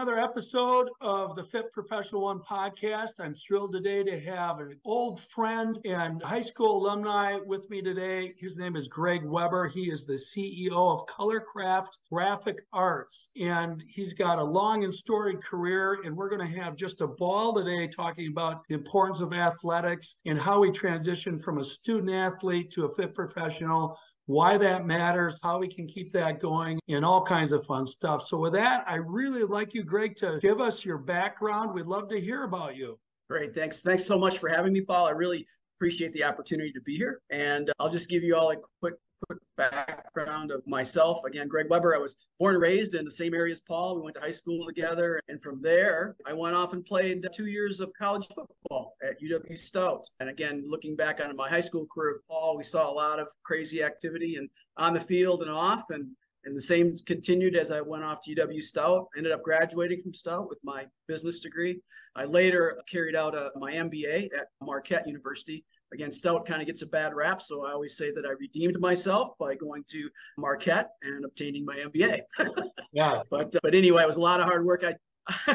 Another episode of the Fit Professional One podcast. I'm thrilled today to have an old friend and high school alumni with me today. His name is Gregg Weber. He is the CEO of Colorcraft Graphic Arts, and he's got a long and storied career. And we're going to have just a ball today talking about the importance of athletics and how we transition from a student athlete to a fit professional why that matters, how we can keep that going, and all kinds of fun stuff. So, with that, I really like you, Gregg, to give us your background. We'd love to hear about you. Great. Thanks. Thanks so much for having me, Paul. I really appreciate the opportunity to be here. And I'll just give you all a quick quick background of myself. Again, Gregg Weber. I was born and raised in the same area as Paul. We went to high school together. And from there, I went off and played two years of college football at UW Stout. And again, looking back on my high school career with Paul, we saw a lot of crazy activity and on the field and off. And and the same continued as I went off to UW Stout. Ended up graduating from Stout with my business degree. I later carried out uh, a, my MBA at Marquette University again, Stout kind of gets a bad rap. So I always say that I redeemed myself by going to Marquette and obtaining my MBA. yeah. But, uh, but anyway, it was a lot of hard work. I,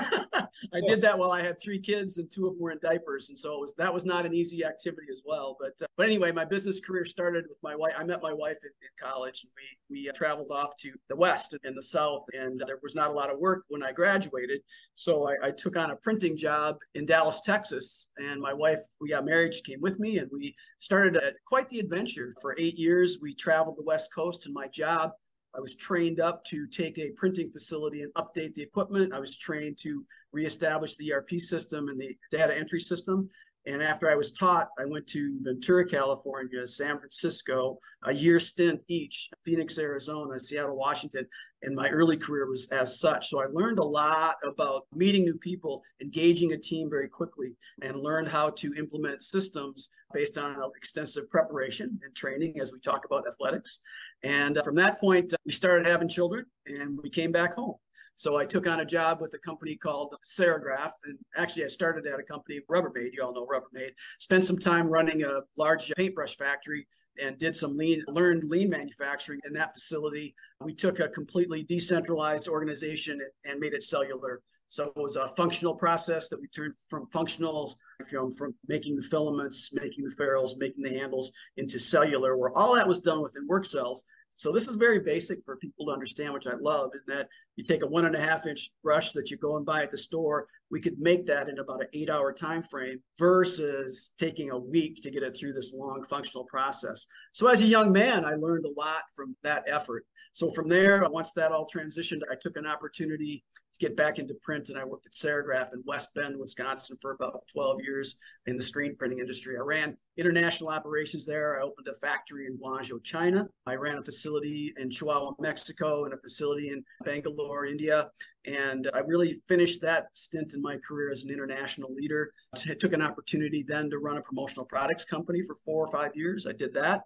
I did that while I had three kids and two of them were in diapers, and so it was that was not an easy activity as well. But uh, but anyway, my business career started with my wife. I met my wife in, in college, and we we uh, traveled off to the west and the south, and there was not a lot of work when I graduated. So I, I took on a printing job in Dallas, Texas, and my wife we got married. She came with me, and we started a, quite the adventure. For eight years, we traveled the West Coast, and my job I was trained up to take a printing facility and update the equipment. I was trained to reestablish the ERP system and the data entry system. And after I was taught, I went to Ventura, California, San Francisco, a year stint each, Phoenix, Arizona, Seattle, Washington. And my early career was as such. So I learned a lot about meeting new people, engaging a team very quickly, and learned how to implement systems based on extensive preparation and training as we talk about athletics. And uh, from that point, uh, we started having children and we came back home. So I took on a job with a company called Serigraph. And actually, I started at a company, Rubbermaid. You all know Rubbermaid. Spent some time running a large paintbrush factory and did some lean, learned lean manufacturing in that facility. We took a completely decentralized organization and made it cellular. So it was a functional process that we turned from functionals, from, from making the filaments, making the ferrules, making the handles into cellular, where all that was done within work cells. So this is very basic for people to understand, which I love, in that you take a one and a half inch brush that you go and buy at the store. We could make that in about an eight hour time frame versus taking a week to get it through this long functional process. So as a young man, I learned a lot from that effort. So from there, once that all transitioned, I took an opportunity to get back into print and I worked at Serigraph in West Bend, Wisconsin for about 12 years in the screen printing industry. I ran international operations there. I opened a factory in Guangzhou, China. I ran a facility in Chihuahua, Mexico and a facility in Bangalore, India. And I really finished that stint in my career as an international leader. I took an opportunity then to run a promotional products company for four or five years. I did that.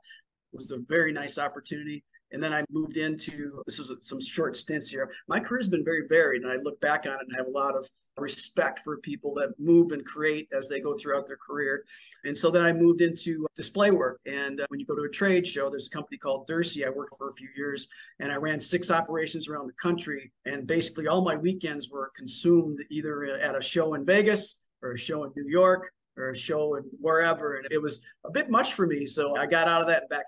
It was a very nice opportunity. And then I moved into this was some short stints here. My career has been very varied, and I look back on it and have a lot of respect for people that move and create as they go throughout their career. And so then I moved into display work. And uh, when you go to a trade show, there's a company called Derse I worked for a few years, and I ran six operations around the country. And basically, all my weekends were consumed either at a show in Vegas or a show in New York or a show in wherever. And it was a bit much for me. So I got out of that and back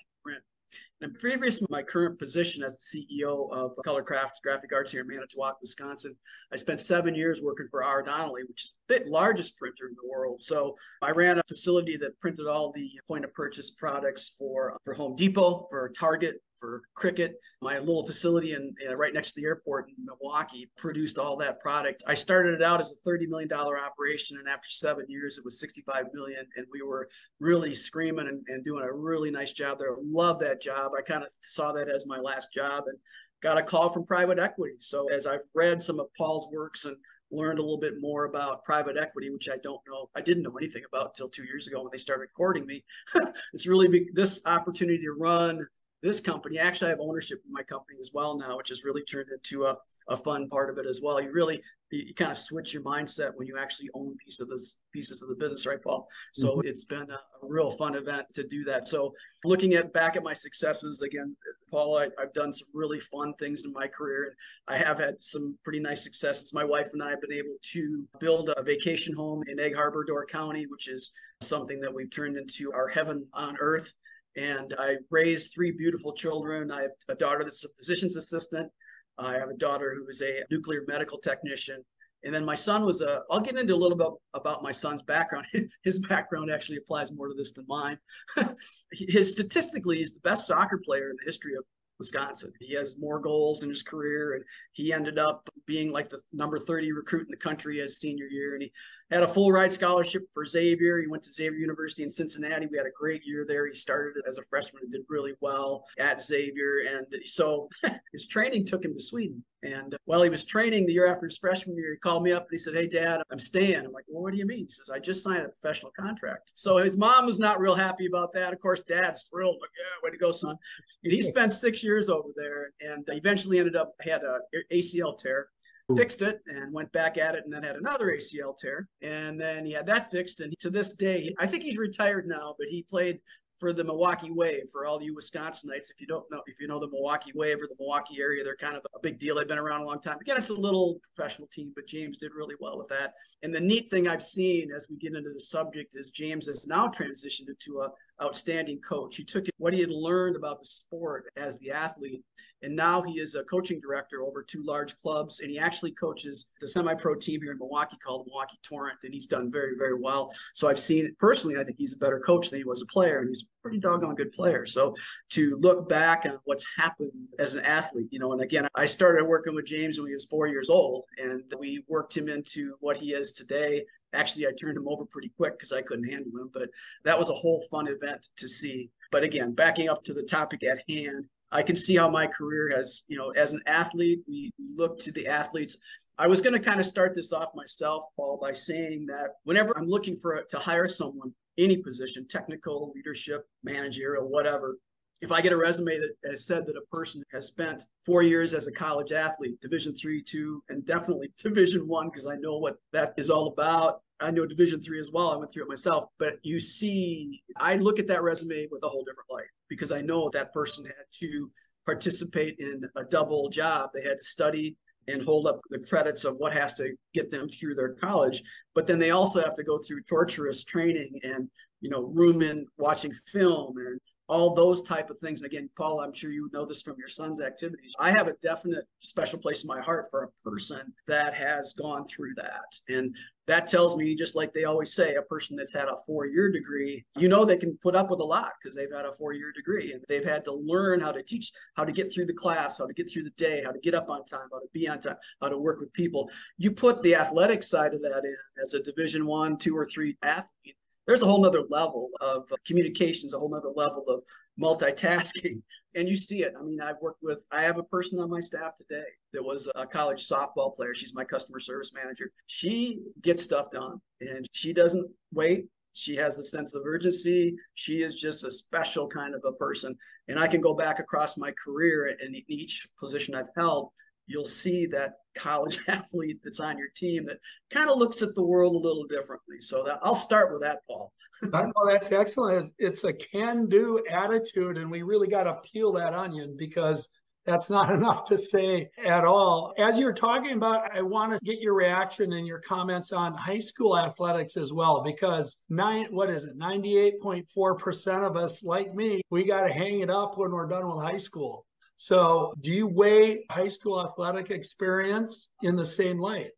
and previous to my current position as the CEO of Colorcraft Graphic Arts here in Manitowoc, Wisconsin, I spent seven years working for R. Donnelley, which is the largest printer in the world. So I ran a facility that printed all the point of purchase products for, for Home Depot, for Target, for cricket. My little facility in, in, right next to the airport in Milwaukee produced all that product. I started it out as a $30 million operation, and after seven years, it was 65 million, and we were really screaming and, and doing a really nice job there. Love that job. I kind of saw that as my last job, and got a call from private equity. So as I've read some of Paul's works and learned a little bit more about private equity, which I don't know, I didn't know anything about until two years ago when they started courting me. it's really this opportunity to run this company. Actually, I have ownership in my company as well now, which has really turned into a, a fun part of it as well. You really you, you kind of switch your mindset when you actually own piece of this pieces of the business, right, Paul? So mm-hmm. it's been a, a, real fun event to do that. So looking at back at my successes again, Paul, I, have done some really fun things in my career, and I have had some pretty nice successes. My wife and I have been able to build a vacation home in Egg Harbor, Door County, which is something that we've turned into our heaven on earth. And I raised three beautiful children. I have a daughter that's a physician's assistant. I have a daughter who is a nuclear medical technician. And then my son was a, I'll get into a little bit about my son's background. His background actually applies more to this than mine. His statistically, he's the best soccer player in the history of Wisconsin. He has more goals in his career, and he ended up being like the number 30 recruit in the country as senior year. And he had a full ride scholarship for Xavier. He went to Xavier University in Cincinnati. We had a great year there. He started as a freshman and did really well at Xavier. And so his training took him to Sweden. And uh, while he was training the year after his freshman year, he called me up and he said, Hey, dad, I'm staying. I'm like, Well, what do you mean? He says, I just signed a professional contract. So his mom was not real happy about that. Of course, dad's thrilled. Like, yeah, way to go, son. And he spent six years over there and eventually ended up had a ACL tear fixed it and went back at it and then had another ACL tear. And then he had that fixed. And to this day, I think he's retired now, but he played for the Milwaukee Wave for all you Wisconsinites. If you don't know, if you know the Milwaukee Wave or the Milwaukee area, they're kind of a big deal. They've been around a long time. Again, it's a little professional team, but James did really well with that. And the neat thing I've seen as we get into the subject is James has now transitioned into a outstanding coach. He took what he had learned about the sport as the athlete, and now he is a coaching director over two large clubs. And he actually coaches the semi-pro team here in Milwaukee called Milwaukee Torrent, and he's done very, very well. So I've seen personally, I think he's a better coach than he was a player, and he's a pretty doggone good player. So to look back on what's happened as an athlete, you know, and again, I started working with James when he was four years old, and we worked him into what he is today Actually, I turned him over pretty quick because I couldn't handle him, but that was a whole fun event to see. But again, backing up to the topic at hand, I can see how my career has, you know, as an athlete, we look to the athletes. I was going to kind of start this off myself, Paul, by saying that whenever I'm looking for a, to hire someone, any position, technical, leadership, managerial, whatever, if I get a resume that has said that a person has spent four years as a college athlete, Division three, two, and definitely Division one, because I know what that is all about. I know Division three as well. I went through it myself. But you see, I look at that resume with a whole different light because I know that person had to participate in a double job. They had to study and hold up the credits of what has to get them through their college. But then they also have to go through torturous training and, you know, room in watching film and all those type of things. And again, Paul, I'm sure you know this from your son's activities. I have a definite special place in my heart for a person that has gone through that. And that tells me, just like they always say, a person that's had a four year degree, you know, they can put up with a lot because they've had a four year degree and they've had to learn how to teach, how to get through the class, how to get through the day, how to get up on time, how to be on time, how to work with people. You put the athletic side of that in as a division one, two, or three athlete there's a whole nother level of communications, a whole nother level of multitasking. And you see it. I mean, I've worked with, I have a person on my staff today that was a college softball player. She's my customer service manager. She gets stuff done and she doesn't wait. She has a sense of urgency. She is just a special kind of a person. And I can go back across my career and each position I've held you'll see that college athlete that's on your team that kind of looks at the world a little differently. So that I'll start with that, Paul. Know that's excellent. It's a can-do attitude, and we really got to peel that onion because that's not enough to say at all. As you're talking about, I want to get your reaction and your comments on high school athletics as well, because nine, what is it, 98.4% of us, like me, we got to hang it up when we're done with high school. So, do you weigh high school athletic experience in the same light?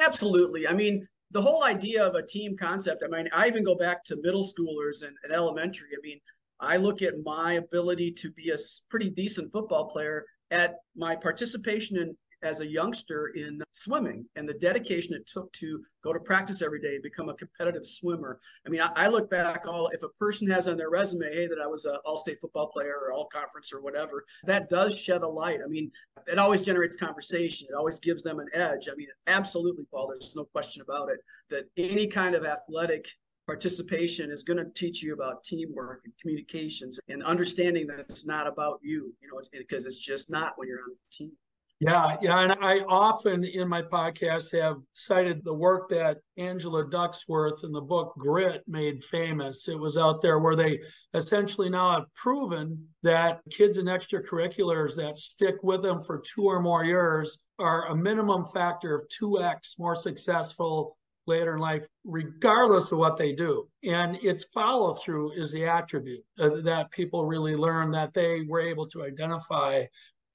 Absolutely. I mean, the whole idea of a team concept, I mean, I even go back to middle schoolers and, and elementary. I mean, I look at my ability to be a pretty decent football player at my participation in as a youngster in swimming and the dedication it took to go to practice every day and become a competitive swimmer. I mean, I, I look back all if a person has on their resume, hey, that I was an all-state football player or all conference or whatever, that does shed a light. I mean, it always generates conversation. It always gives them an edge. I mean, absolutely, Paul. There's no question about it. That any kind of athletic participation is going to teach you about teamwork and communications and understanding that it's not about you, you know, because it's just not when you're on the team. Yeah, yeah. And I often in my podcast have cited the work that Angela Duckworth in the book Grit made famous. It was out there where they essentially now have proven that kids in extracurriculars that stick with them for two or more years are a minimum factor of 2x more successful later in life, regardless of what they do. And its follow through is the attribute uh, that people really learn that they were able to identify.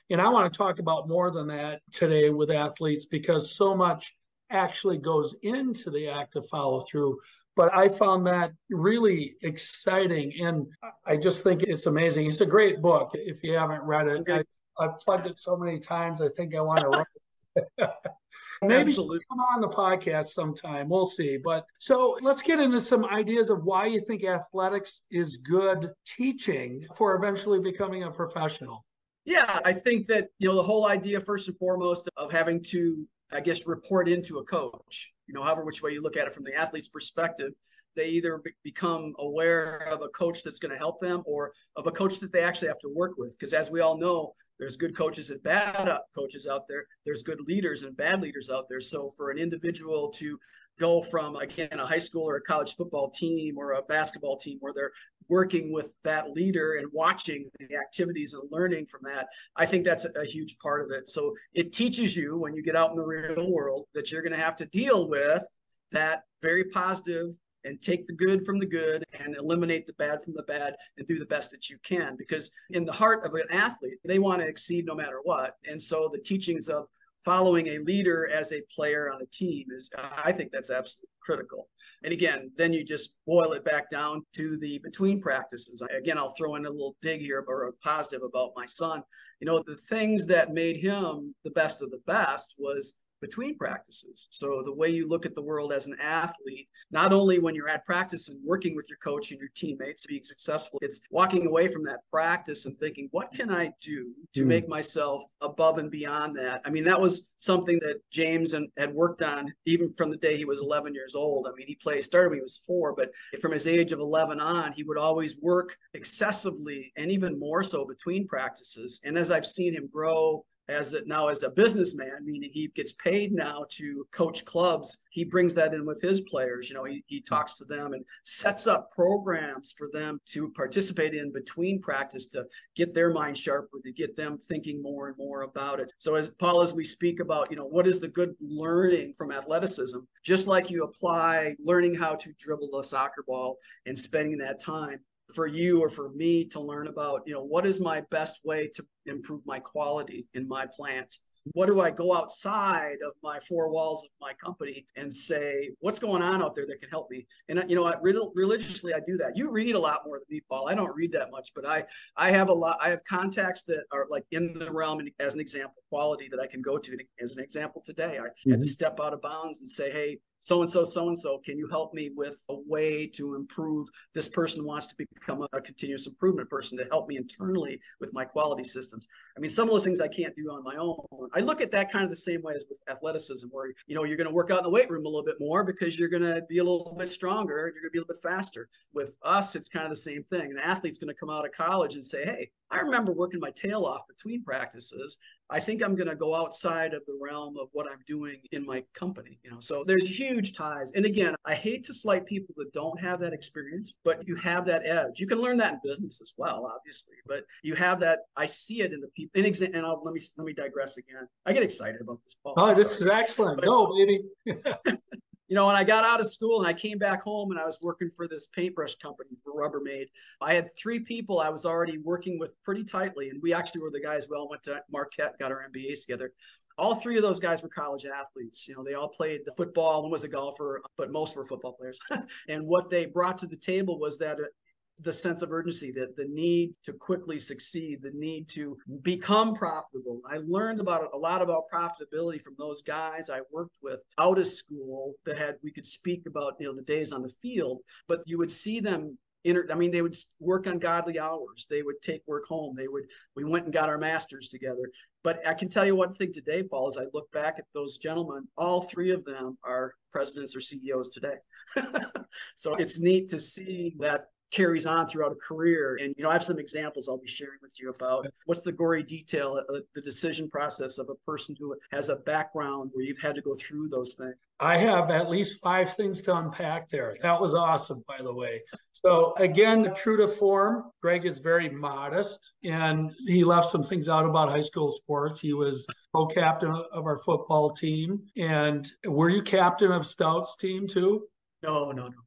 And I want to talk about more than that today with athletes because so much actually goes into the act of follow through. But I found that really exciting. And I just think it's amazing. It's a great book if you haven't read it. I, I've plugged it so many times. I think I want to write Maybe Absolutely. come on the podcast sometime. We'll see. But so let's get into some ideas of why you think athletics is good teaching for eventually becoming a professional. Yeah, I think that, you know, the whole idea, first and foremost, of having to, I guess, report into a coach, you know, however which way you look at it from the athlete's perspective, they either become aware of a coach that's going to help them or of a coach that they actually have to work with. Because as we all know, there's good coaches and bad uh, coaches out there. There's good leaders and bad leaders out there. So for an individual to go from again a high school or a college football team or a basketball team where they're working with that leader and watching the activities and learning from that i think that's a, huge part of it. So it teaches you when you get out in the real world that you're going to have to deal with that very positive and take the good from the good and eliminate the bad from the bad and do the best that you can. Because in the heart of an athlete they want to exceed no matter what. And so the teachings of following a leader as a player on a team is i think that's absolutely critical. And again then you just boil it back down to the between practices. Again i'll throw in a little dig here or a positive about my son. You know the things that made him the best of the best was between practices. So the way you look at the world as an athlete, not only when you're at practice and working with your coach and your teammates, being successful, it's walking away from that practice and thinking, what can I do to mm. make myself above and beyond that? I mean, that was something that James and, had worked on even from the day he was 11 years old. I mean, he played, started when he was four, but from his age of 11 on, he would always work excessively and even more so between practices. And as I've seen him grow as it now as a businessman, meaning he gets paid now to coach clubs. He brings that in with his players. You know, he, he talks to them and sets up programs for them to participate in between practice to get their mind sharper, to get them thinking more and more about it. So as Paul, as we speak about, you know, what is the good learning from athleticism, just like you apply learning how to dribble a soccer ball and spending that time for you or for me to learn about you know what is my best way to improve my quality in my plant what do i go outside of my four walls of my company and say what's going on out there that can help me and you know I, religiously i do that you read a lot more than me paul i don't read that much but i i have a lot i have contacts that are like in the realm as an example quality that i can go to as an example today i mm-hmm. had to mm-hmm. step out of bounds and say hey so and so, so and so, can you help me with a way to improve? This person wants to become a, continuous improvement person to help me internally with my quality systems. I mean, some of those things I can't do on my own. I look at that kind of the same way as with athleticism, where you know you're going to work out in the weight room a little bit more because you're going to be a little bit stronger, you're going to be a little bit faster. With us, it's kind of the same thing. An athlete's going to come out of college and say, "Hey, I remember working my tail off between practices. I think I'm going to go outside of the realm of what I'm doing in my company, you know. So there's huge ties. And again, I hate to slight people that don't have that experience, but you have that edge. You can learn that in business as well, obviously, but you have that I see it in the people. In exa- and I'll let me let me digress again. I get excited about this. Paul. Oh, this is excellent. But, Go, baby. you know, when I got out of school and I came back home and I was working for this paintbrush company for Rubbermaid, I had three people I was already working with pretty tightly. And we actually were the guys, we all went to Marquette, got our MBAs together. All three of those guys were college athletes. You know, they all played the football. One was a golfer, but most were football players. and what they brought to the table was that the sense of urgency, that the need to quickly succeed, the need to become profitable. I learned about a lot about profitability from those guys I worked with out of school that had we could speak about you know the days on the field, but you would see them Inter, I mean, they would work on godly hours. They would take work home. They would. We went and got our masters together. But I can tell you one thing today, Paul. As I look back at those gentlemen, all three of them are presidents or CEOs today. so it's neat to see that carries on throughout a career. And, you know, I have some examples I'll be sharing with you about what's the gory detail, uh, the decision process of a person who has a background where you've had to go through those things. I have at least five things to unpack there. That was awesome, by the way. So, again, true to form, Gregg is very modest and he left some things out about high school sports. He was co captain of our football team. And were you captain of Stouts team too? No, no, no.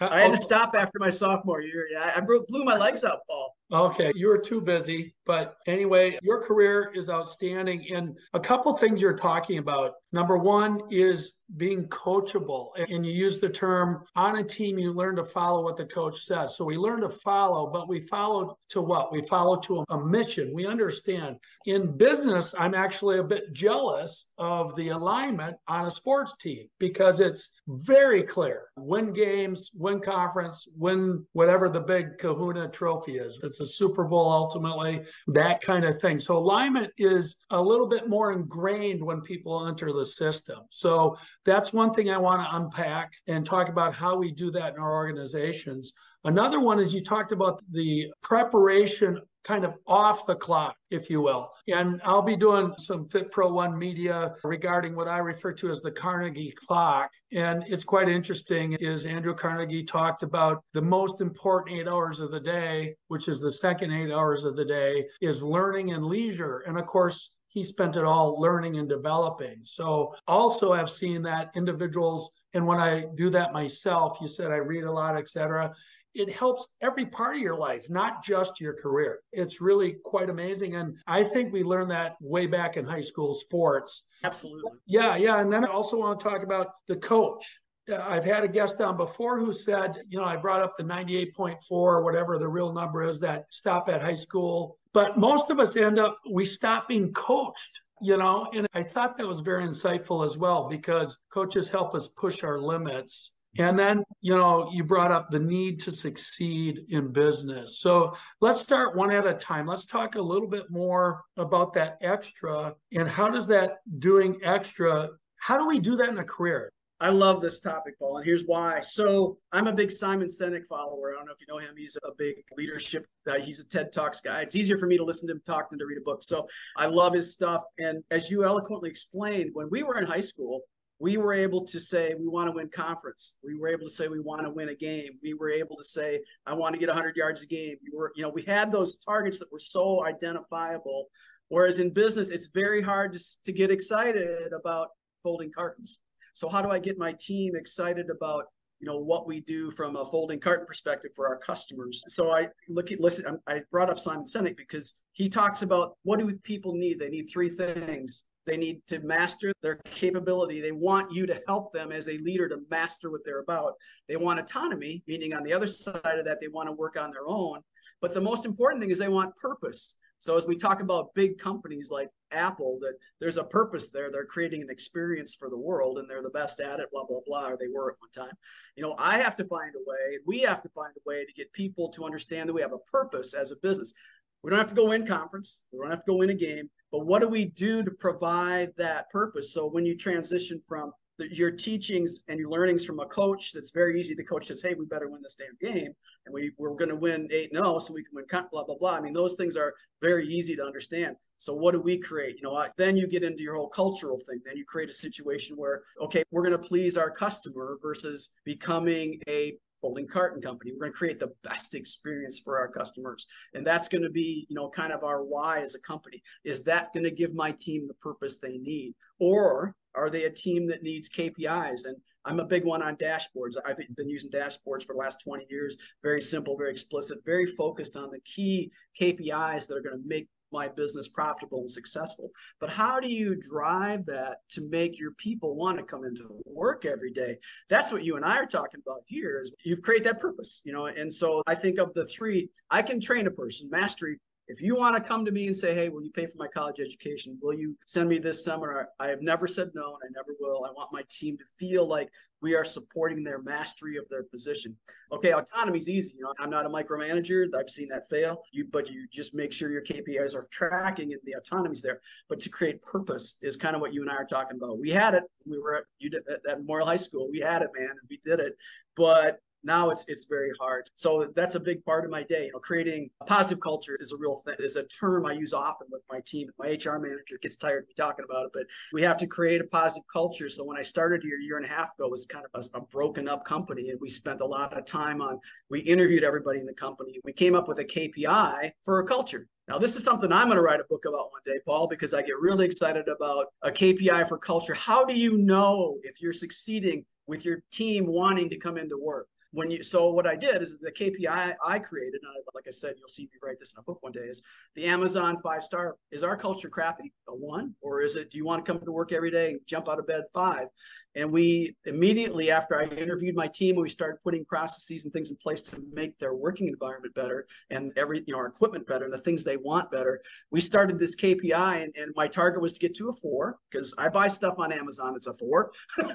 I had to oh. stop after my sophomore year. Yeah, I blew my legs out, Paul. Okay, you were too busy. But anyway, your career is outstanding. And a couple things you're talking about. Number one is being coachable. And you use the term on a team, you learn to follow what the coach says. So we learn to follow, but we follow to what? We follow to a, mission. We understand. In business, I'm actually a bit jealous of the alignment on a sports team because it's very clear win games, win conference, win whatever the big kahuna trophy is. It's a Super Bowl ultimately, that kind of thing. So alignment is a little bit more ingrained when people enter the system. So that's one thing I want to unpack and talk about how we do that in our organizations. Another one is you talked about the preparation kind of off the clock, if you will. And I'll be doing some Fit Pro One media regarding what I refer to as the Carnegie clock. And it's quite interesting is Andrew Carnegie talked about the most important eight hours of the day, which is the second eight hours of the day, is learning and leisure. And of course, he spent it all learning and developing. So also I've seen that individuals, and when I do that myself, you said I read a lot, etc. It helps every part of your life, not just your career. It's really quite amazing. And I think we learned that way back in high school sports. Absolutely. Yeah, yeah. And then I also want to talk about the coach. Uh, I've had a guest on before who said, you know, I brought up the 98.4 or whatever the real number is that stop at high school. But most of us end up, we stop being coached, you know, and I thought that was very insightful as well because coaches help us push our limits. And then, you know, you brought up the need to succeed in business. So let's start one at a time. Let's talk a little bit more about that extra and how does that doing extra, how do we do that in a career? I love this topic, Paul, and here's why. So I'm a big Simon Sinek follower. I don't know if you know him. He's a big leadership. Uh, he's a TED Talks guy. It's easier for me to listen to him talk than to read a book. So I love his stuff. And as you eloquently explained, when we were in high school, we were able to say we want to win conference. We were able to say we want to win a game. We were able to say I want to get 100 yards a game. We were, you know, we had those targets that were so identifiable. Whereas in business, it's very hard to, to get excited about folding cartons so how do I get my team excited about you know what we do from a folding carton perspective for our customers? So I look at listen. I brought up Simon Sinek because he talks about what do people need? They need three things. They need to master their capability. They want you to help them as a leader to master what they're about. They want autonomy, meaning on the other side of that, they want to work on their own. But the most important thing is they want purpose. So as we talk about big companies like Apple, that there's a purpose there. They're creating an experience for the world and they're the best at it, blah, blah, blah, or they were at one time. You know, I have to find a way, we have to find a way to get people to understand that we have a purpose as a business. We don't have to go in conference. We don't have to go win a game. But what do we do to provide that purpose? So when you transition from your teachings and your learnings from a coach that's very easy. The coach says, "Hey, we better win this damn game, and we we're going to win eight 0 so we can win." Blah blah blah. I mean, those things are very easy to understand. So what do we create? You know, then you get into your whole cultural thing. Then you create a situation where, okay, we're going to please our customer versus becoming a folding carton company. We're going to create the best experience for our customers. And that's going to be, you know, kind of our why as a company. Is that going to give my team the purpose they need? Or are they a team that needs KPIs? And I'm a big one on dashboards. I've been using dashboards for the last 20 years. Very simple, very explicit, very focused on the key KPIs that are going to make my business profitable and successful. But how do you drive that to make your people want to come into work every day? That's what you and I are talking about here is you create that purpose, you know. And so I think of the three, I can train a person, mastery if you want to come to me and say, hey, will you pay for my college education? Will you send me this seminar? I have never said no, and I never will. I want my team to feel like we are supporting their mastery of their position. Okay, autonomy is easy. You know, I'm not a micromanager. I've seen that fail. You, but you just make sure your KPIs are tracking and the autonomy's there. But to create purpose is kind of what you and I are talking about. We had it. We were at, you at Memorial High School. We had it, man, and we did it. But now it's it's very hard. So that's a big part of my day. You know, creating a positive culture is a real thing. Is a term I use often with my team. My HR manager gets tired of me talking about it, but we have to create a positive culture. So when I started here a year and a half ago, it was kind of a, a broken up company, and we spent a lot of time on. We interviewed everybody in the company. We came up with a KPI for a culture. Now, this is something I'm going to write a book about one day, Paul, because I get really excited about a KPI for culture. How do you know if you're succeeding with your team wanting to come into work? When you so what i did is the kpi i created and I, like i said you'll see me write this in a book one day is the amazon five star. Is our culture crappy? A one? Or is it do you want to come to work every day and jump out of bed five? And we immediately after i interviewed my team we started putting processes and things in place to make their working environment better and every you know our equipment better and the things they want better. We started this kpi and, and my target was to get to a four because i buy stuff on amazon it's a four.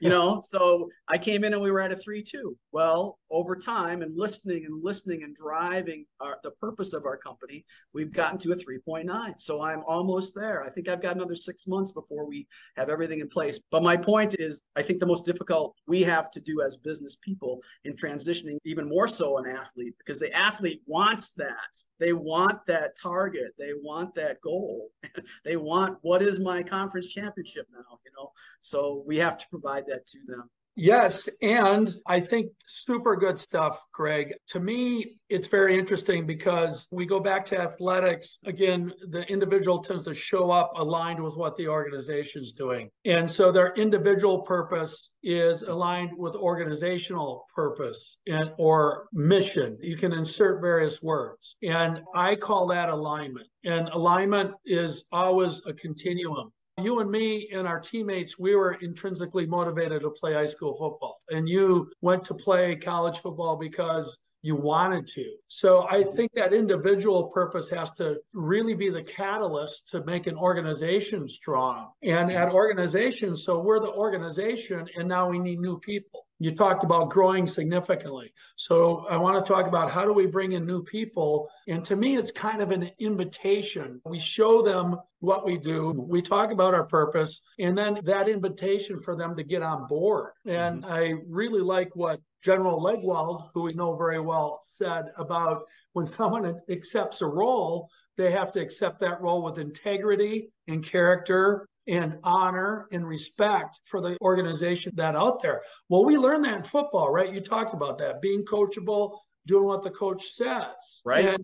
You know so i came in and we were at a three two well, over time and listening and listening and driving our, the purpose of our company, we've gotten to a 3.9. So I'm almost there. I think I've got another six months before we have everything in place. But my point is, I think the most difficult we have to do as business people in transitioning, even more so an athlete, because the athlete wants that. They want that target. They want that goal. they want what is my conference championship now, you know? So we have to provide that to them. Yes. And I think super good stuff, Gregg. To me, it's very interesting because we go back to athletics. Again, the individual tends to show up aligned with what the organization's doing. And so their individual purpose is aligned with organizational purpose and or mission. You can insert various words. And I call that alignment. And alignment is always a continuum you and me and our teammates, we were intrinsically motivated to play high school football. And you went to play college football because you wanted to. So I mm-hmm. think that individual purpose has to really be the catalyst to make an organization strong. And mm-hmm. at organizations, so we're the organization, and now we need new people you talked about growing significantly. So I want to talk about how do we bring in new people? And to me, it's kind of an invitation. We show them what we do, we talk about our purpose, and then that invitation for them to get on board. And mm-hmm. I really like what General Legwold, who we know very well, said about when someone accepts a role, they have to accept that role with integrity and character and honor and respect for the organization that out there. Well, we learned that in football, right? You talked about that being coachable, doing what the coach says. Right.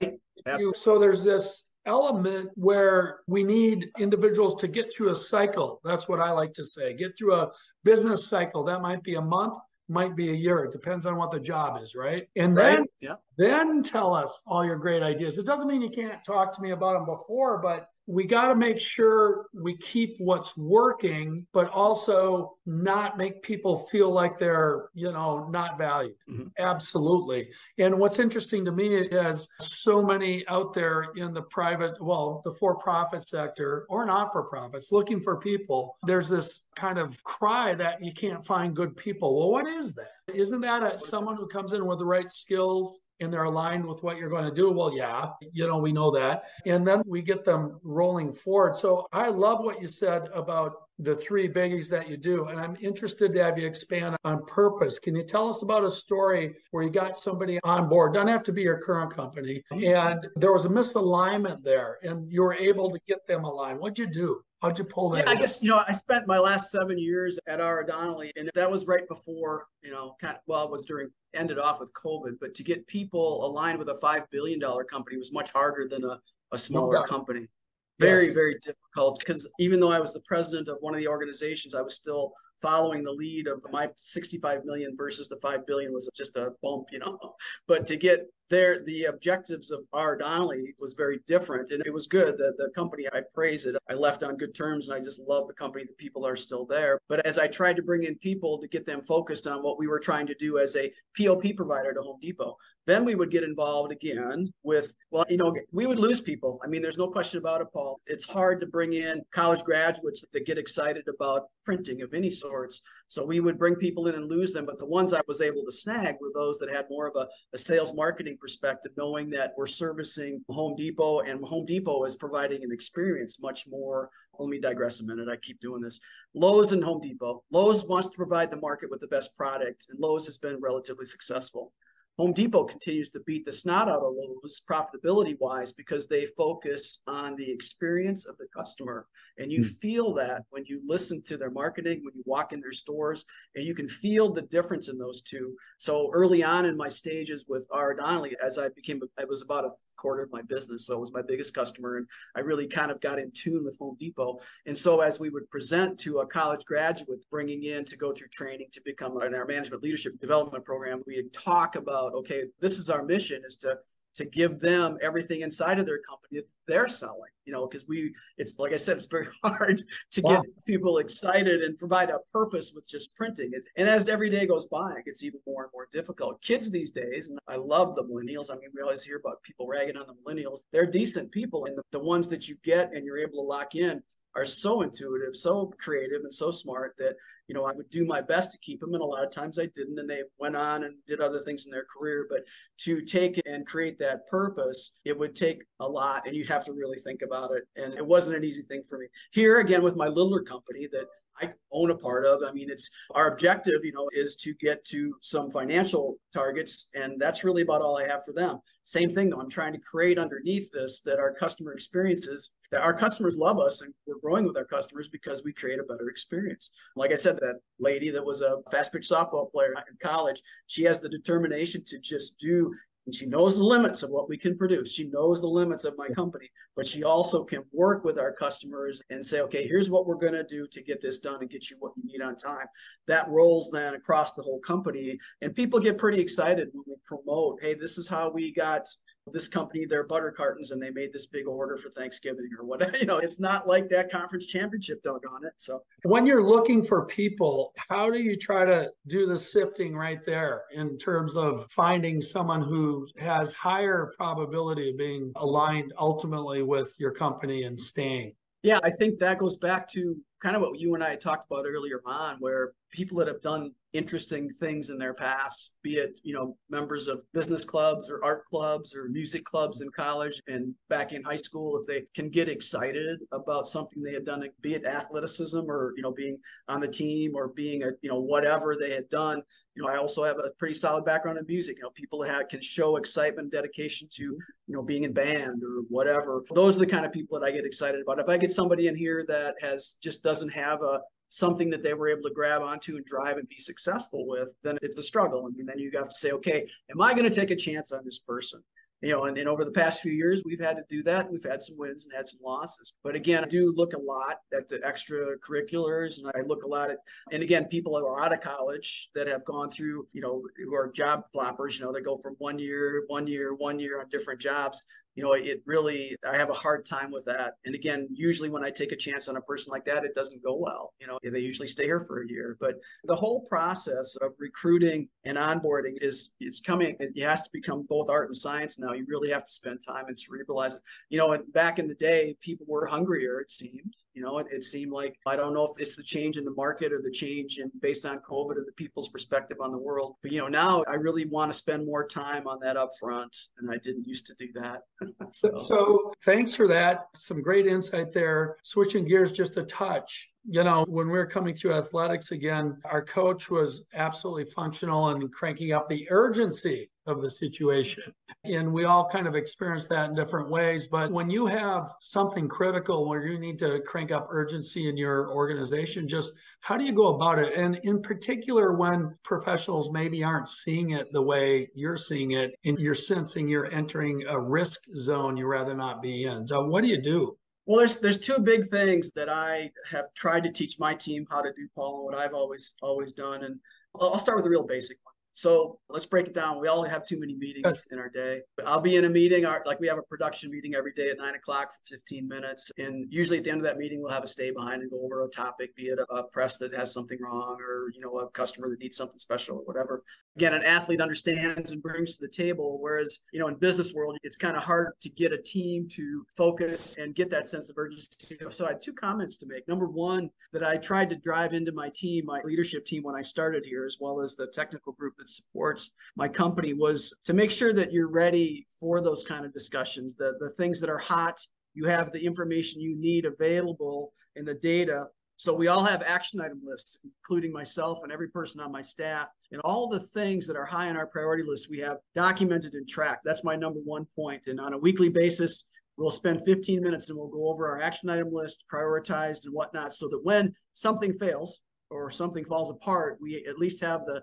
You, so there's this element where we need individuals to get through a cycle. That's what I like to say. Get through a business cycle. That might be a month, might be a year. It depends on what the job is, right? And then. Yeah. then tell us all your great ideas. It doesn't mean you can't talk to me about them before, but we got to make sure we keep what's working, but also not make people feel like they're, you know, not valued. Mm-hmm. Absolutely. And what's interesting to me is so many out there in the private, well, the for profit sector or not for profits looking for people. There's this kind of cry that you can't find good people. Well, what is that? Isn't that a, someone who comes in with the right skills, and they're aligned with what you're going to do, well, yeah, you know, we know that. And then we get them rolling forward. So I love what you said about the three biggies that you do. And I'm interested to have you expand on purpose. Can you tell us about a story where you got somebody on board? Doesn't have to be your current company. Mm-hmm. And there was a misalignment there and you were able to get them aligned. What'd you do? How'd you pull that? Yeah, I guess you know I spent my last seven years at R. Donnelley, and that was right before you know, kind of well, it was during ended off with COVID. But to get people aligned with a five billion dollar company was much harder than a, a smaller no company. Very very difficult because even though I was the president of one of the organizations, I was still following the lead of my 65 million versus the 5 billion was just a bump, you know. But to get there, the objectives of R. Donnelley was very different. And it was good. that the company, I praise it. I left on good terms and I just love the company. The people are still there. But as I tried to bring in people to get them focused on what we were trying to do as a POP provider to Home Depot, then we would get involved again with, well, you know, we would lose people. I mean, there's no question about it, Paul. It's hard to bring in college graduates that get excited about printing of any sorts. So we would bring people in and lose them. But the ones I was able to snag were those that had more of a, a sales marketing perspective, knowing that we're servicing Home Depot and Home Depot is providing an experience much more. Let me digress a minute. I keep doing this. Lowe's and Home Depot. Lowe's wants to provide the market with the best product, and Lowe's has been relatively successful. Home Depot continues to beat the snot out of Lowe's profitability wise because they focus on the experience of the customer. And you mm. feel that when you listen to their marketing, when you walk in their stores, and you can feel the difference in those two. So early on in my stages with R. Donnelley, as I became, I was about a quarter of my business. So it was my biggest customer. And I really kind of got in tune with Home Depot. And so as we would present to a college graduate bringing in to go through training to become in our management leadership development program, we'd talk about, okay, this is our mission is to to give them everything inside of their company that they're selling you know because we it's like i said it's very hard to wow. get people excited and provide a purpose with just printing it. And as every day goes by it gets even more and more difficult. Kids these days and i love the millennials. I mean we always hear about people ragging on the millennials. They're decent people and the, the ones that you get and you're able to lock in are so intuitive, so creative, and so smart that you know I would do my best to keep them, and a lot of times I didn't, and they went on and did other things in their career. But to take and create that purpose, it would take a lot, and you'd have to really think about it. And it wasn't an easy thing for me. Here again with my littler company that I own a part of. I mean, it's our objective, you know, is to get to some financial targets, and that's really about all I have for them. Same thing though, I'm trying to create underneath this that our customer experiences, that our customers love us, and we're growing with our customers because we create a better experience. Like I said, that lady that was a fast pitch softball player in college, she has the determination to just do and she knows the limits of what we can produce. She knows the limits of my company, but she also can work with our customers and say, okay, here's what we're going to do to get this done and get you what you need on time. That rolls then across the whole company. And people get pretty excited when we promote, hey, this is how we got this company their butter cartons and they made this big order for Thanksgiving or whatever. You know, it's not like that conference championship dug on it. So when you're looking for people, how do you try to do the sifting right there in terms of finding someone who has higher probability of being aligned ultimately with your company and staying? Yeah, I think that goes back to kind of what you and I talked about earlier on, where people that have done interesting things in their past, be it, you know, members of business clubs or art clubs or music clubs in college and back in high school, if they can get excited about something they had done, be it athleticism or, you know, being on the team or being a, you know, whatever they had done. You know, I also have a pretty solid background in music. You know, people that have, can show excitement, dedication to, you know, being in band or whatever. Those are the kind of people that I get excited about. If I get somebody in here that has just doesn't have a something that they were able to grab onto and drive and be successful with, then it's a struggle. I mean, then you have to say, okay, am I going to take a chance on this person? You know, and, and over the past few years, we've had to do that. We've had some wins and had some losses. But again, I do look a lot at the extracurriculars and I look a lot at, and again, people who are out of college that have gone through, you know, who are job floppers, you know, they go from one year, one year, one year on different jobs you know, it really, I have a hard time with that. And again, usually when I take a chance on a person like that, it doesn't go well. You know, they usually stay here for a year. But the whole process of recruiting and onboarding is it's coming, it has to become both art and science now. You really have to spend time and cerebralize it. You know, back in the day, people were hungrier, it seemed. You know, it, it, seemed like I don't know if it's the change in the market or the change in based on COVID or the people's perspective on the world. But you know, now I really want to spend more time on that up front, and I didn't used to do that. so. so thanks for that. Some great insight there. Switching gears just a touch you know, when we were coming through athletics again, our coach was absolutely functional and cranking up the urgency of the situation. And we all kind of experience that in different ways. But when you have something critical where you need to crank up urgency in your organization, just how do you go about it? And in particular, when professionals maybe aren't seeing it the way you're seeing it, and you're sensing you're entering a risk zone you rather not be in. So, what do you do? Well, there's there's two big things that I have tried to teach my team how to do, Paul, and what I've always always done. And I'll start with the real basic. So let's break it down. We all have too many meetings yes. in our day. I'll be in a meeting, our, like we have a production meeting every day at nine o'clock for 15 minutes. And usually at the end of that meeting, we'll have a stay behind and go over a topic, be it a, a press that has something wrong or, you know, a customer that needs something special or whatever. Again, an athlete understands and brings to the table. Whereas, you know, in business world, it's kind of hard to get a team to focus and get that sense of urgency. So I had two comments to make. Number one, that I tried to drive into my team, my leadership team when I started here, as well as the technical group that supports my company was to make sure that you're ready for those kind of discussions, the, the things that are hot. You have the information you need available in the data. So we all have action item lists, including myself and every person on my staff. And all the things that are high on our priority list, we have documented and tracked. That's my number one point. And on a weekly basis, we'll spend 15 minutes and we'll go over our action item list, prioritized and whatnot, so that when something fails or something falls apart, we at least have the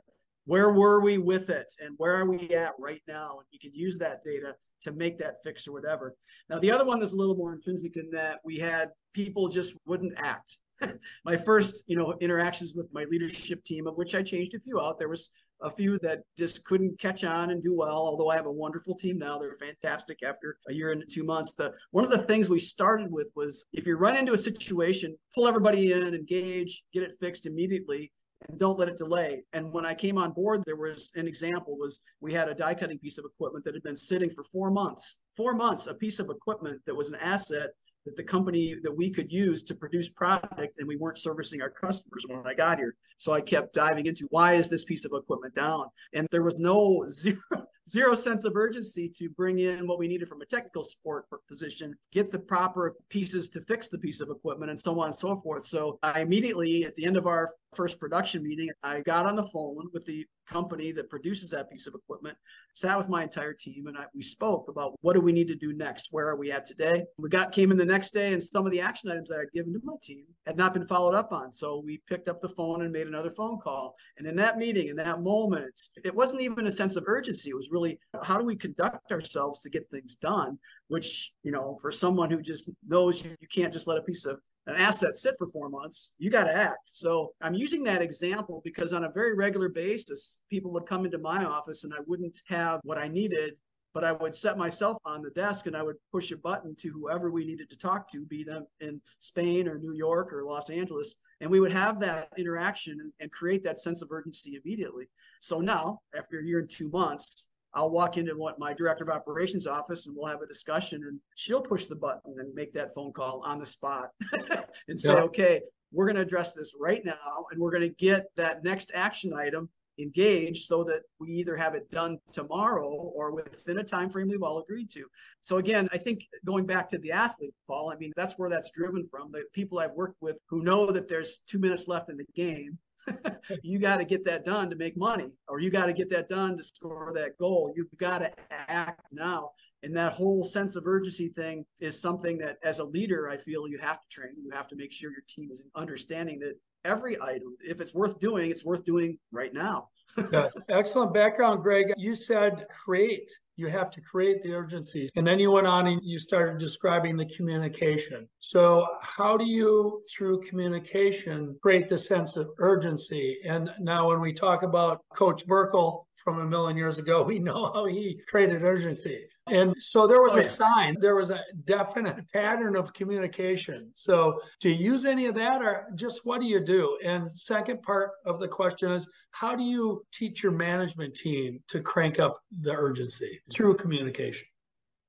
where were we with it? And where are we at right now? And you can use that data to make that fix or whatever. Now the other one is a little more intrinsic in that we had people just wouldn't act. My first you know interactions with my leadership team of which i changed a few out there was a few that just couldn't catch on and do well although i have a wonderful team now. They're fantastic after a year and two months. The one of the things we started with was if you run into a situation pull everybody in engage get it fixed immediately and don't let it delay. And when I came on board, there was an example was we had a die cutting piece of equipment that had been sitting for four months, four months, a piece of equipment that was an asset that the company that we could use to produce product and we weren't servicing our customers when I got here. So I kept diving into why is this piece of equipment down? And there was no zero, zero sense of urgency to bring in what we needed from a technical support position, get the proper pieces to fix the piece of equipment and so on and so forth. So I immediately at the end of our first production meeting, I got on the phone with the company that produces that piece of equipment, sat with my entire team, and I, we spoke about what do we need to do next? Where are we at today? We got came in the next day, and some of the action items that I'd given to my team had not been followed up on. So we picked up the phone and made another phone call. And in that meeting, in that moment, it wasn't even a sense of urgency. It was really how do we conduct ourselves to get things done? Which you know, for someone who just knows you, you can't just let a piece of an asset sit for four months, you got to act. So I'm using that example because on a very regular basis, people would come into my office and I wouldn't have what I needed, but I would set myself on the desk and I would push a button to whoever we needed to talk to, be them in Spain or New York or Los Angeles. And we would have that interaction and create that sense of urgency immediately. So now, after a year and two months, I'll walk into what my director of operations office and we'll have a discussion and she'll push the button and make that phone call on the spot and say, yeah. okay, we're going to address this right now and we're going to get that next action item engaged so that we either have it done tomorrow or within a time frame we've all agreed to. So again, I think going back to the athlete, Paul, I mean, that's where that's driven from. The people I've worked with who know that there's two minutes left in the game you got to get that done to make money, or you got to get that done to score that goal. You've got to act now. And that whole sense of urgency thing is something that, as a leader, I feel you have to train. You have to make sure your team is understanding that every item, if it's worth doing, it's worth doing right now. yes. Excellent background, Gregg. You said create you have to create the urgency. And then you went on and you started describing the communication. So, how do you, through communication, create the sense of urgency? And now, when we talk about Coach Merkel, from a million years ago, we know how he created urgency. Oh. And so there was oh, a sign, there was a definite pattern of communication. So, do you use any of that or just what do you do? And second part of the question is how do you teach your management team to crank up the urgency through communication?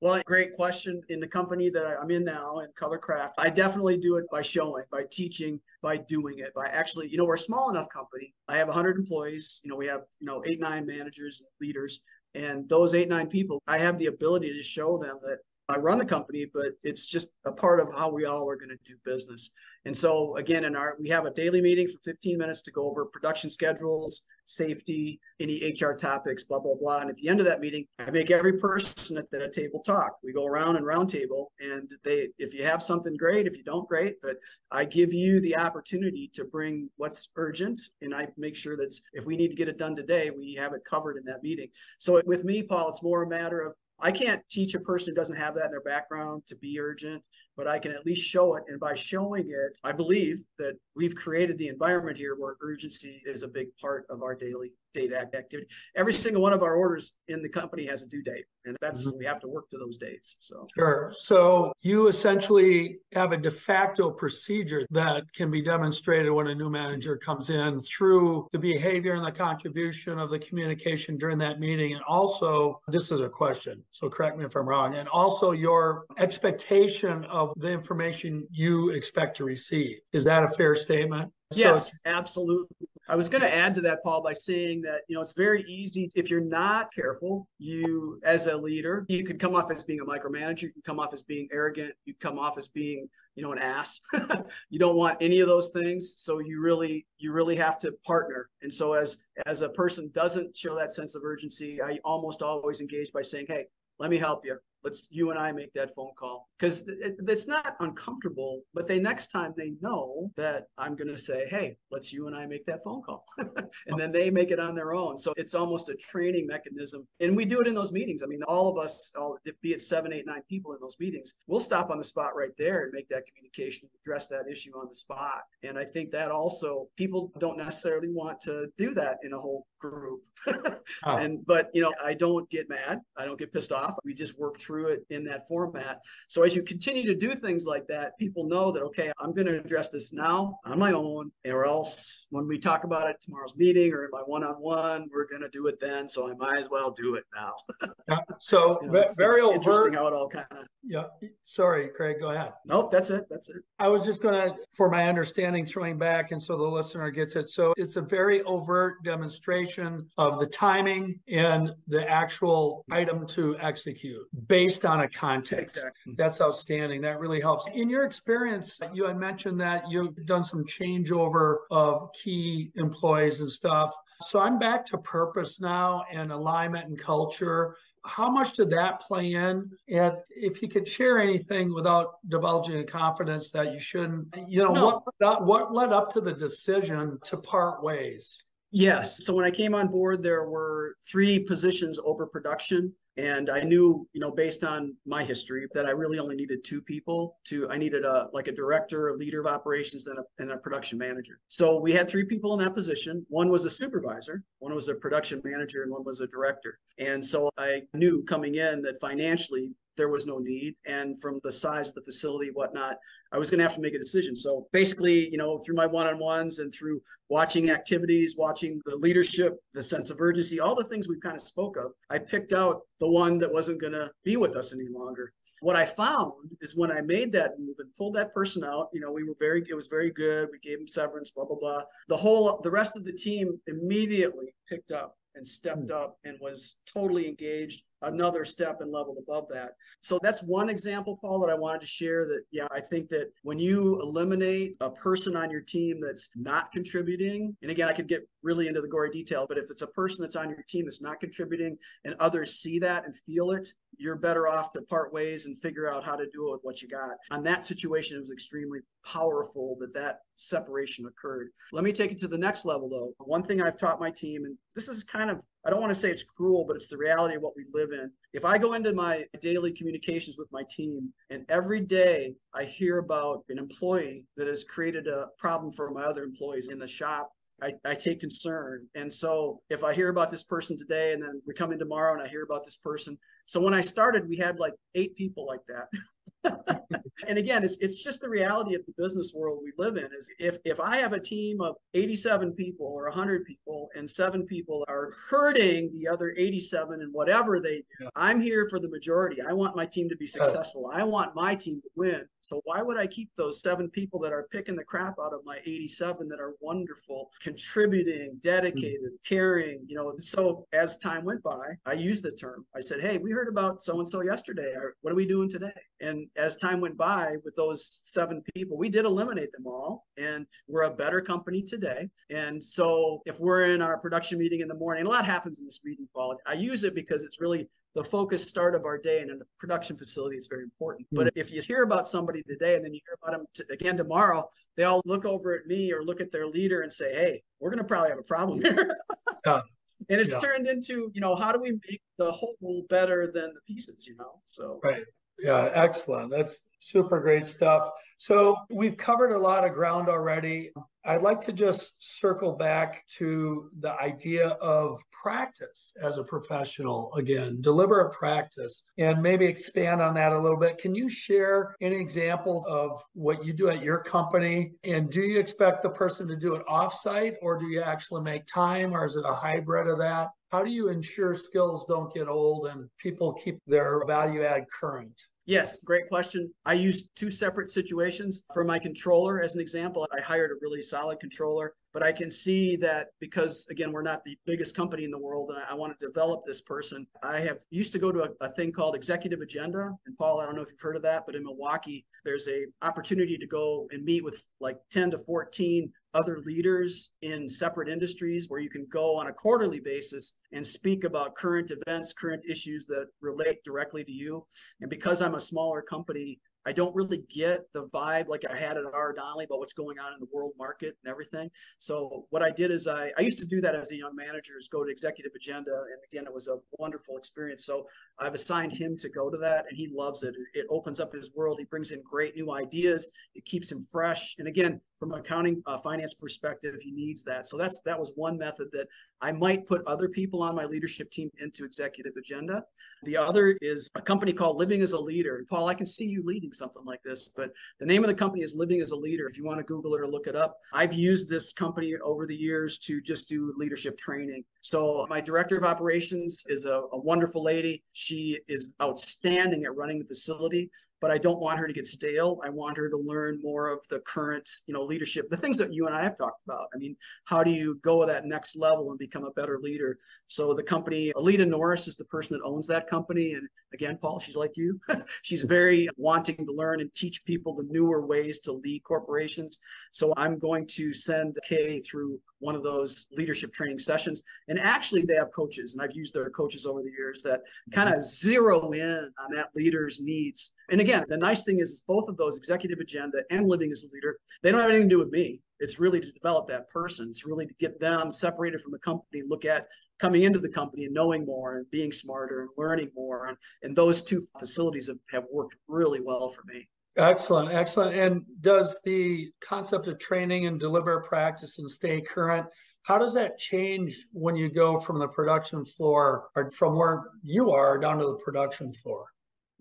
Well, great question. In the company that I'm in now in Colorcraft, I definitely do it by showing, by teaching, by doing it, by actually, you know, we're a small enough company. I have 100 employees. You know, we have, you know, eight, nine managers and leaders. And those eight, nine people, I have the ability to show them that I run the company, but it's just a part of how we all are going to do business. And so again, in our we have a daily meeting for 15 minutes to go over production schedules, safety, any HR topics, blah blah blah. And at the end of that meeting, I make every person at that table talk. We go around and round table, and they if you have something great, if you don't, great. But I give you the opportunity to bring what's urgent, and I make sure that if we need to get it done today, we have it covered in that meeting. So with me, Paul, it's more a matter of I can't teach a person who doesn't have that in their background to be urgent, but I can at least show it. And by showing it, I believe that we've created the environment here where urgency is a big part of our daily date activity. Every single one of our orders in the company has a due date, and that's mm-hmm. we have to work to those dates. So sure. So you essentially have a de facto procedure that can be demonstrated when a new manager comes in through the behavior and the contribution of the communication during that meeting, and also this is a question. So correct me if I'm wrong, and also your expectation of the information you expect to receive. Is that a fair statement? Yes, so absolutely. I was going to add to that, Paul, by saying that, you know, it's very easy. If you're not careful, you, as a leader, you could come off as being a micromanager. You can come off as being arrogant. You come off as being, you know, an ass. you don't want any of those things. So you really, you really have to partner. And so as, as a person doesn't show that sense of urgency, I almost always engage by saying, Hey, let me help you let's you and I make that phone call because it, it's not uncomfortable. But they next time they know that I'm going to say, hey, let's you and I make that phone call, and then they make it on their own. So it's almost a training mechanism, and we do it in those meetings. I mean, all of us, all, be it seven, eight, nine people in those meetings, we'll stop on the spot right there and make that communication, address that issue on the spot. And I think that also people don't necessarily want to do that in a whole group. oh. And but you know, I don't get mad. I don't get pissed off. We just work through it in that format. So as you continue to do things like that, people know that okay, I'm going to address this now on my own, or else when we talk about it tomorrow's meeting or in my one-on-one, we're going to do it then. So I might as well do it now. yeah. So you know, it's, very it's interesting how it all kind of. Yeah. Sorry, Craig. Go ahead. Nope. That's it. That's it. I was just going to, for my understanding, throwing back, and so the listener gets it. So it's a very overt demonstration of the timing and the actual item to execute based on a context. Exactly. That's outstanding. That really helps. In your experience, you had mentioned that you've done some changeover of key employees and stuff. So I'm back to purpose now and alignment and culture. How much did that play in? And if you could share anything without divulging a confidence that you shouldn't, you know, no. what what led up to the decision to part ways? Yes. So when I came on board, there were three positions over production. And I knew, you know, based on my history, that I really only needed two people. To I needed a like a director, a leader of operations, and a, and a production manager. So we had three people in that position. One was a supervisor, one was a production manager, and one was a director. And so I knew coming in that financially there was no need. And from the size of the facility, whatnot, I was going to have to make a decision. So basically, you know, through my one on ones and through watching activities, watching the leadership, the sense of urgency, all the things we've kind of spoke of, I picked out the one that wasn't going to be with us any longer. What I found is when I made that move and pulled that person out, you know, we were very, it was very good. We gave him severance, blah, blah, blah. The whole, the rest of the team immediately picked up and stepped mm. up and was totally engaged another step and level above that. So that's one example, Paul, that I wanted to share that, yeah, I think that when you eliminate a person on your team that's not contributing, and again, I could get really into the gory detail, but if it's a person that's on your team that's not contributing and others see that and feel it, you're better off to part ways and figure out how to do it with what you got. On that situation, it was extremely powerful that that separation occurred. Let me take it to the next level, though. One thing I've taught my team, and this is kind of, I don't want to say it's cruel, but it's the reality of what we live in. If I go into my daily communications with my team and every day I hear about an employee that has created a problem for my other employees in the shop I, I take concern. And so if I hear about this person today and then we come in tomorrow and I hear about this person. So when I started, we had like eight people like that. and again, it's it's just the reality of the business world we live in. Is if if I have a team of 87 people or 100 people, and seven people are hurting the other 87 and whatever they do. I'm here for the majority. I want my team to be successful. I want my team to win. So why would I keep those seven people that are picking the crap out of my 87 that are wonderful, contributing, dedicated, mm-hmm. caring? You know. So as time went by, I used the term. I said, "Hey, we heard about so and so yesterday. What are we doing today?" And as time went by with those seven people, we did eliminate them all. And we're a better company today. And so if we're in our production meeting in the morning, a lot happens in this meeting, Paul. I use it because it's really the focus start of our day and in the production facility is very important. Mm-hmm. But if you hear about somebody today and then you hear about them t- again tomorrow, they all look over at me or look at their leader and say, hey, we're going to probably have a problem here. yeah. And it's yeah. turned into, you know, how do we make the whole better than the pieces, you know? So, right. Yeah, excellent. That's super great stuff. So we've covered a lot of ground already. I'd like to just circle back to the idea of practice as a professional again, deliberate practice, and maybe expand on that a little bit. Can you share any examples of what you do at your company? And do you expect the person to do it offsite or do you actually make time or is it a hybrid of that? How do you ensure skills don't get old and people keep their value add current? Yes, great question. I used two separate situations. For my controller, as an example, I hired a really solid controller but I can see that because again we're not the biggest company in the world, and I, want to develop this person. I have used to go to a, a, thing called Executive Agenda, and Paul, I don't know if you've heard of that, but in Milwaukee, there's a opportunity to go and meet with like 10 to 14 other leaders in separate industries where you can go on a quarterly basis and speak about current events, current issues that relate directly to you. And because I'm a smaller company, I don't really get the vibe like I had at R. Donnelley about what's going on in the world market and everything. So what I did is I, I used to do that as a young manager is go to executive agenda. And again, it was a wonderful experience. So I've assigned him to go to that and he loves it. It opens up his world. He brings in great new ideas. It keeps him fresh. And again, from an accounting uh, finance perspective, he needs that. So that's that was one method that I might put other people on my leadership team into executive agenda. The other is a company called Living as a Leader. And Paul, I can see you leading something like this, but the name of the company is Living as a Leader. If you want to Google it or look it up, I've used this company over the years to just do leadership training. So my director of operations is a, a wonderful lady. She is outstanding at running the facility but I don't want her to get stale. I want her to learn more of the current, you know, leadership, the things that you and I have talked about. I mean, how do you go that next level and become a better leader? So the company, Alita Norris is the person that owns that company. And again, Paul, she's like you. she's very wanting to learn and teach people the newer ways to lead corporations. So I'm going to send Kay through one of those leadership training sessions. And actually, they have coaches, and I've used their coaches over the years that mm-hmm. kind of zero in on that leader's needs. And again, the nice thing is, is both of those executive agenda and living as a leader, they don't have anything to do with me. It's really to develop that person. It's really to get them separated from the company, look at coming into the company and knowing more and being smarter and learning more. And, and those two facilities have, have worked really well for me. Excellent, excellent. And does the concept of training and deliberate practice and stay current, how does that change when you go from the production floor or from where you are down to the production floor?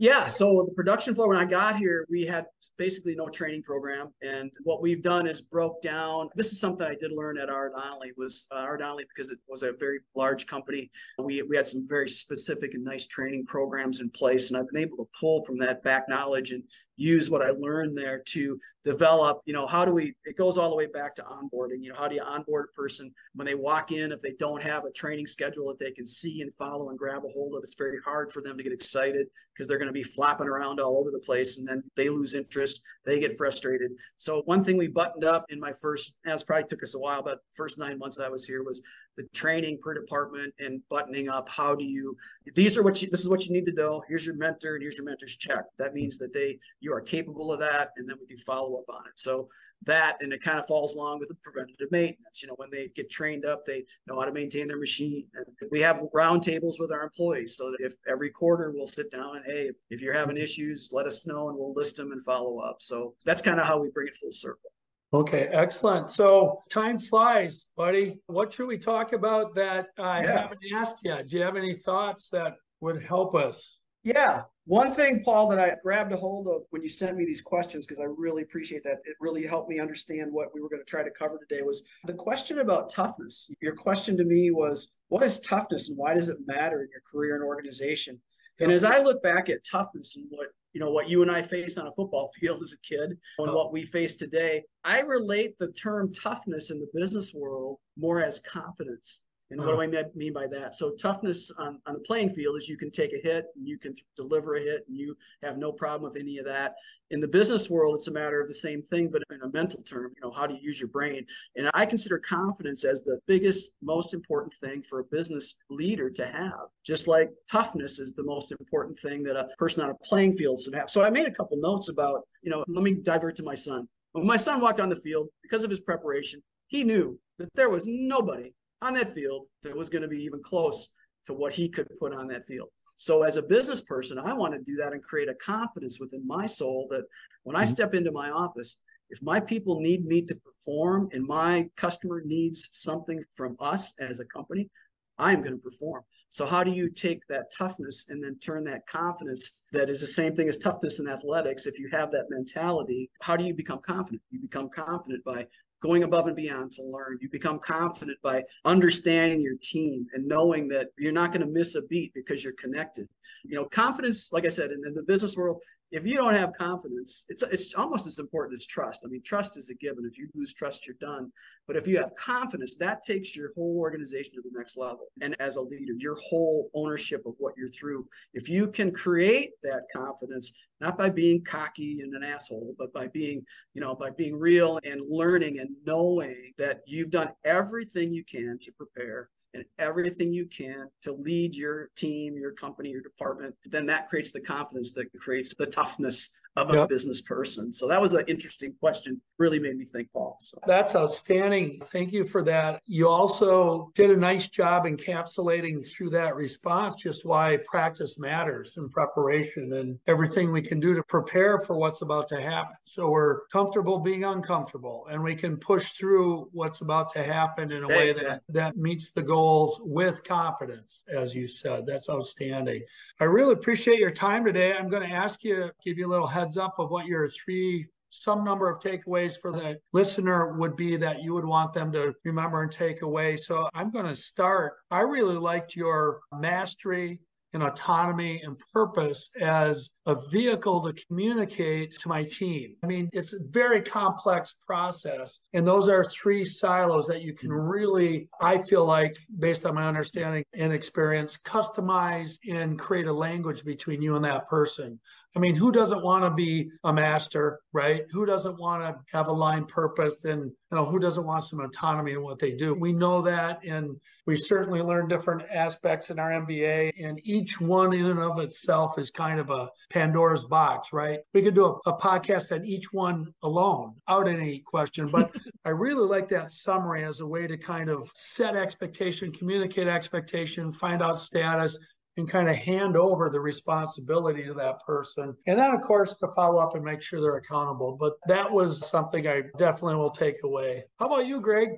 Yeah, so the production floor when I got here, we had basically no training program, and what we've done is broke down. This is something I did learn at R. Donnelley was uh, R. Donnelley because it was a very large company. We we had some very specific and nice training programs in place, and I've been able to pull from that back knowledge and use what I learned there to develop, you know, how do we, it goes all the way back to onboarding. You know, how do you onboard a person when they walk in, if they don't have a training schedule that they can see and follow and grab a hold of, it's very hard for them to get excited because they're going to be flopping around all over the place and then they lose interest, they get frustrated. So one thing we buttoned up in my first, as probably took us a while, but first nine months I was here was the training per department and buttoning up how do you these are what you this is what you need to know. Here's your mentor and here's your mentor's check. That means that they you are capable of that and then we do follow up on it. So that and it kind of falls along with the preventative maintenance. You know when they get trained up they know how to maintain their machine. And we have roundtables with our employees so if every quarter we'll sit down and hey if, if you're having issues let us know and we'll list them and follow up. So that's kind of how we bring it full circle Okay, excellent. So time flies, buddy. What should we talk about that I yeah. haven't asked yet? Do you have any thoughts that would help us? Yeah. One thing, Paul, that I grabbed a hold of when you sent me these questions, because I really appreciate that. It really helped me understand what we were going to try to cover today was the question about toughness. Your question to me was, what is toughness and why does it matter in your career and organization? And as I look back at toughness and what you know what you and I face on a football field as a kid and what we face today. I relate the term toughness in the business world more as confidence. And what do uh-huh. I mean by that? So toughness on, on the playing field is you can take a hit and you can deliver a hit and you have no problem with any of that. In the business world, it's a matter of the same thing, but in a mental term, you know, how do you use your brain? And I consider confidence as the biggest, most important thing for a business leader to have. Just like toughness is the most important thing that a person on a playing field should have. So I made a couple notes about, you know, let me divert to my son. When my son walked on the field, because of his preparation, he knew that there was nobody on that field that was going to be even close to what he could put on that field. So as a business person, I want to do that and create a confidence within my soul that when I mm-hmm. step into my office, if my people need me to perform and my customer needs something from us as a company, I'm going to perform. So how do you take that toughness and then turn that confidence that is the same thing as toughness in athletics? If you have that mentality, how do you become confident? You become confident by going above and beyond to learn. You become confident by understanding your team and knowing that you're not going to miss a beat because you're connected. You know, confidence, like I said, in, in the business world, if you don't have confidence, it's it's almost as important as trust. I mean, trust is a given. If you lose trust, you're done. But if you have confidence, that takes your whole organization to the next level. And as a leader, your whole ownership of what you're through. If you can create that confidence, not by being cocky and an asshole, but by being, you know, by being real and learning and knowing that you've done everything you can to prepare and everything you can to lead your team, your company, your department, then that creates the confidence that creates the toughness of a yep. business person. So that was an interesting question. Really made me think, Paul. So. That's outstanding. Thank you for that. You also did a nice job encapsulating through that response just why practice matters in preparation and everything we can do to prepare for what's about to happen. So we're comfortable being uncomfortable and we can push through what's about to happen in a way that, that meets the goals with confidence, as you said. That's outstanding. I really appreciate your time today. I'm going to ask you, give you a little heads up of what your three some number of takeaways for the listener would be that you would want them to remember and take away. So I'm going to start. I really liked your mastery and autonomy and purpose as a vehicle to communicate to my team. I mean, it's a very complex process. And those are three silos that you can really, I feel like, based on my understanding and experience, customize and create a language between you and that person. I mean, who doesn't want to be a master, right? Who doesn't want to have a line purpose and, you know, who doesn't want some autonomy in what they do? We know that. And we certainly learn different aspects in our MBA. And each one in and of itself is kind of a Pandora's box, right? We could do a, a podcast on each one alone, out any question. But I really like that summary as a way to kind of set expectation, communicate expectation, find out status, and kind of hand over the responsibility to that person. And then, of course, to follow up and make sure they're accountable. But that was something I definitely will take away. How about you, Gregg?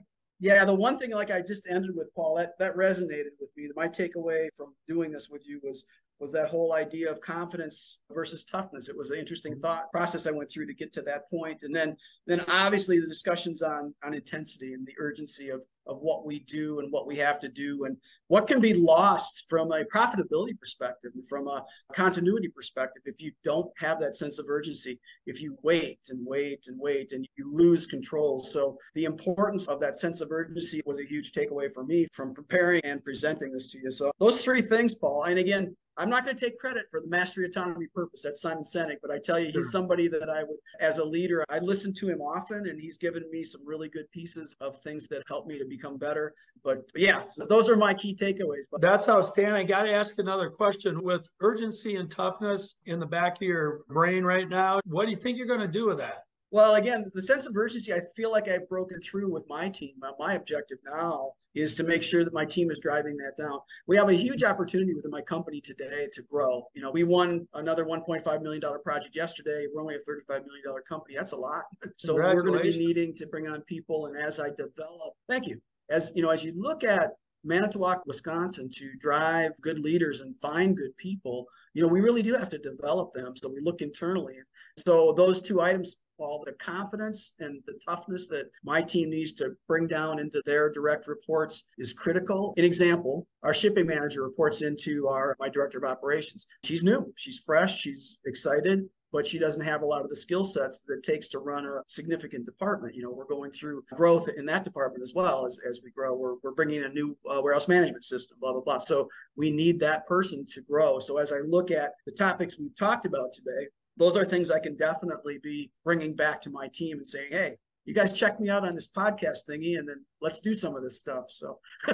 Yeah, the one thing like I just ended with Paul that that resonated with me. My takeaway from doing this with you was was that whole idea of confidence versus toughness. It was an interesting mm-hmm. thought process I went through to get to that point. And then then obviously the discussions on on intensity and the urgency of of what we do and what we have to do and what can be lost from a profitability perspective and from a continuity perspective. If you don't have that sense of urgency if you wait and wait and wait and you lose control. So the importance of that sense of urgency was a huge takeaway for me from preparing and presenting this to you. So those three things paul and again I'm not going to take credit for the mastery autonomy purpose. That's Simon Sinek, but I tell you, he's somebody that I would, as a leader, I listen to him often, and he's given me some really good pieces of things that help me to become better. But, yeah, so those are my key takeaways. But that's outstanding. I got to ask another question. With urgency and toughness in the back of your brain right now, what do you think you're going to do with that? Well, again, the sense of urgency, I feel like I've broken through with my team. Uh, my objective now is to make sure that my team is driving that down. We have a huge opportunity within my company today to grow. You know, we won another $1.5 million project yesterday. We're only a $35 million company. That's a lot. So we're going to be needing to bring on people. And as I develop, thank you. As you know, as you look at Manitowoc, Wisconsin, to drive good leaders and find good people, you know, we really do have to develop them. So we look internally. So those two items all the confidence and the toughness that my team needs to bring down into their direct reports is critical. An example, our shipping manager reports into our my director of operations. She's new, she's fresh, she's excited, but she doesn't have a lot of the skill sets that it takes to run a significant department. You know, we're going through growth in that department as well as, as we grow. We're, we're bringing a new uh, warehouse management system, blah, blah, blah. So we need that person to grow. So as I look at the topics we've talked about today, those are things I can definitely be bringing back to my team and saying, hey, you guys check me out on this podcast thingy and then let's do some of this stuff. So,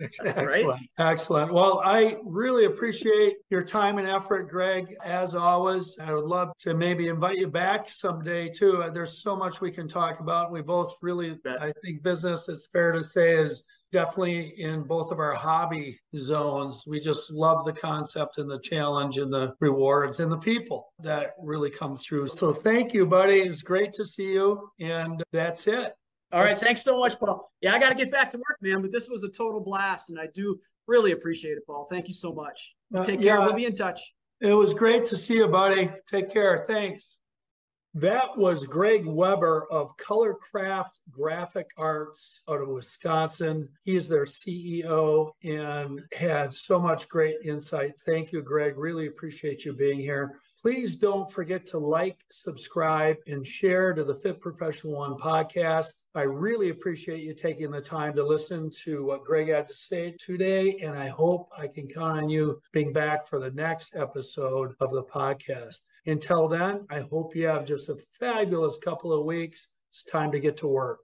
excellent. right? Excellent. Well, I really appreciate your time and effort, Gregg. As always, I would love to maybe invite you back someday too. There's so much we can talk about. We both really, I think, business, it's fair to say, is definitely in both of our hobby zones. We just love the concept and the challenge and the rewards and the people that really come through. So thank you, buddy. It's great to see you. And that's it. All right. Thanks so much, Paul. Yeah, I got to get back to work, man, but this was a total blast. And I do really appreciate it, Paul. Thank you so much. Uh, Take care. Yeah, we'll be in touch. It was great to see you, buddy. Take care. Thanks. That was Gregg Weber of Colorcraft Graphic Arts out of Wisconsin. He's their CEO and had so much great insight. Thank you, Gregg. Really appreciate you being here. Please don't forget to like, subscribe, and share to the Fit Professional One podcast. I really appreciate you taking the time to listen to what Gregg had to say today, and I hope I can count on you being back for the next episode of the podcast. Until then, I hope you have just a fabulous couple of weeks. It's time to get to work.